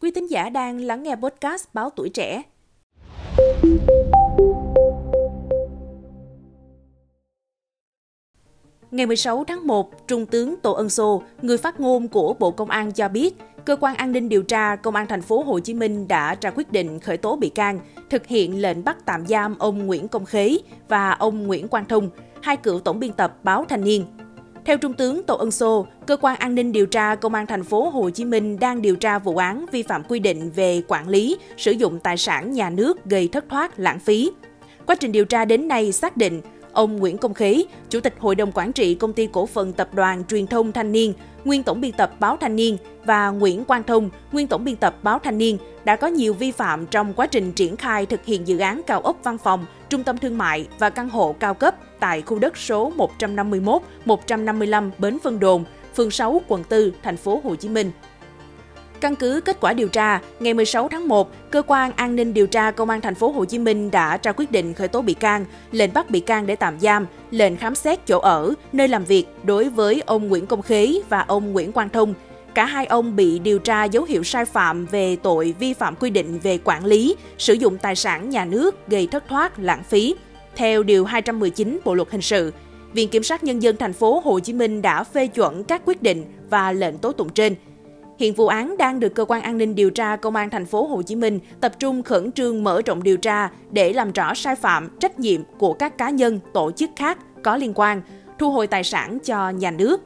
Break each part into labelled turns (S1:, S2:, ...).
S1: Quý thính giả đang lắng nghe podcast Báo Tuổi Trẻ. Ngày 16 tháng 1, Trung tướng Tô Ân Sô, người phát ngôn của Bộ Công an cho biết, cơ quan an ninh điều tra Công an thành phố Hồ Chí Minh đã ra quyết định khởi tố bị can, thực hiện lệnh bắt tạm giam ông Nguyễn Công Khế và ông Nguyễn Quang Thông, hai cựu tổng biên tập báo Thanh niên. Theo Trung tướng Tô Ân Sô, cơ quan an ninh điều tra Công an thành phố Hồ Chí Minh đang điều tra vụ án vi phạm quy định về quản lý, sử dụng tài sản nhà nước gây thất thoát, lãng phí. Quá trình điều tra đến nay xác định ông Nguyễn Công Khế, Chủ tịch Hội đồng Quản trị Công ty Cổ phần Tập đoàn Truyền thông Thanh niên, nguyên tổng biên tập báo Thanh niên và Nguyễn Quang Thông, nguyên tổng biên tập báo Thanh niên đã có nhiều vi phạm trong quá trình triển khai thực hiện dự án cao ốc văn phòng, trung tâm thương mại và căn hộ cao cấp tại khu đất số 151, 155 Bến Vân Đồn, phường 6, quận 4, thành phố Hồ Chí Minh. Căn cứ kết quả điều tra, ngày 16 tháng 1, cơ quan an ninh điều tra công an thành phố Hồ Chí Minh đã ra quyết định khởi tố bị can, lệnh bắt bị can để tạm giam, lệnh khám xét chỗ ở, nơi làm việc đối với ông Nguyễn Công Khế và ông Nguyễn Quang Thông. Cả hai ông bị điều tra dấu hiệu sai phạm về tội vi phạm quy định về quản lý, sử dụng tài sản nhà nước gây thất thoát, lãng phí. Theo điều 219 Bộ luật hình sự, Viện Kiểm sát nhân dân thành phố Hồ Chí Minh đã phê chuẩn các quyết định và lệnh tố tụng trên. Hiện vụ án đang được cơ quan an ninh điều tra công an thành phố Hồ Chí Minh tập trung khẩn trương mở rộng điều tra để làm rõ sai phạm, trách nhiệm của các cá nhân, tổ chức khác có liên quan, thu hồi tài sản cho nhà nước.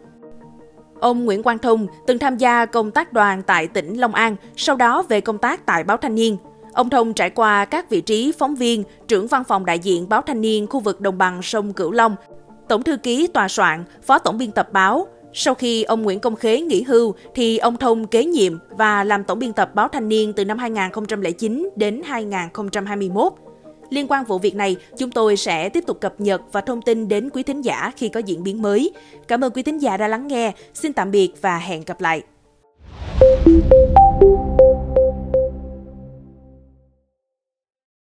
S1: Ông Nguyễn Quang Thông từng tham gia công tác đoàn tại tỉnh Long An, sau đó về công tác tại báo Thanh niên. Ông Thông trải qua các vị trí phóng viên, trưởng văn phòng đại diện báo Thanh niên khu vực đồng bằng sông Cửu Long, tổng thư ký tòa soạn, phó tổng biên tập báo, sau khi ông Nguyễn Công Khế nghỉ hưu thì ông Thông kế nhiệm và làm tổng biên tập báo Thanh niên từ năm 2009 đến 2021. Liên quan vụ việc này, chúng tôi sẽ tiếp tục cập nhật và thông tin đến quý thính giả khi có diễn biến mới. Cảm ơn quý thính giả đã lắng nghe. Xin tạm biệt và hẹn gặp lại.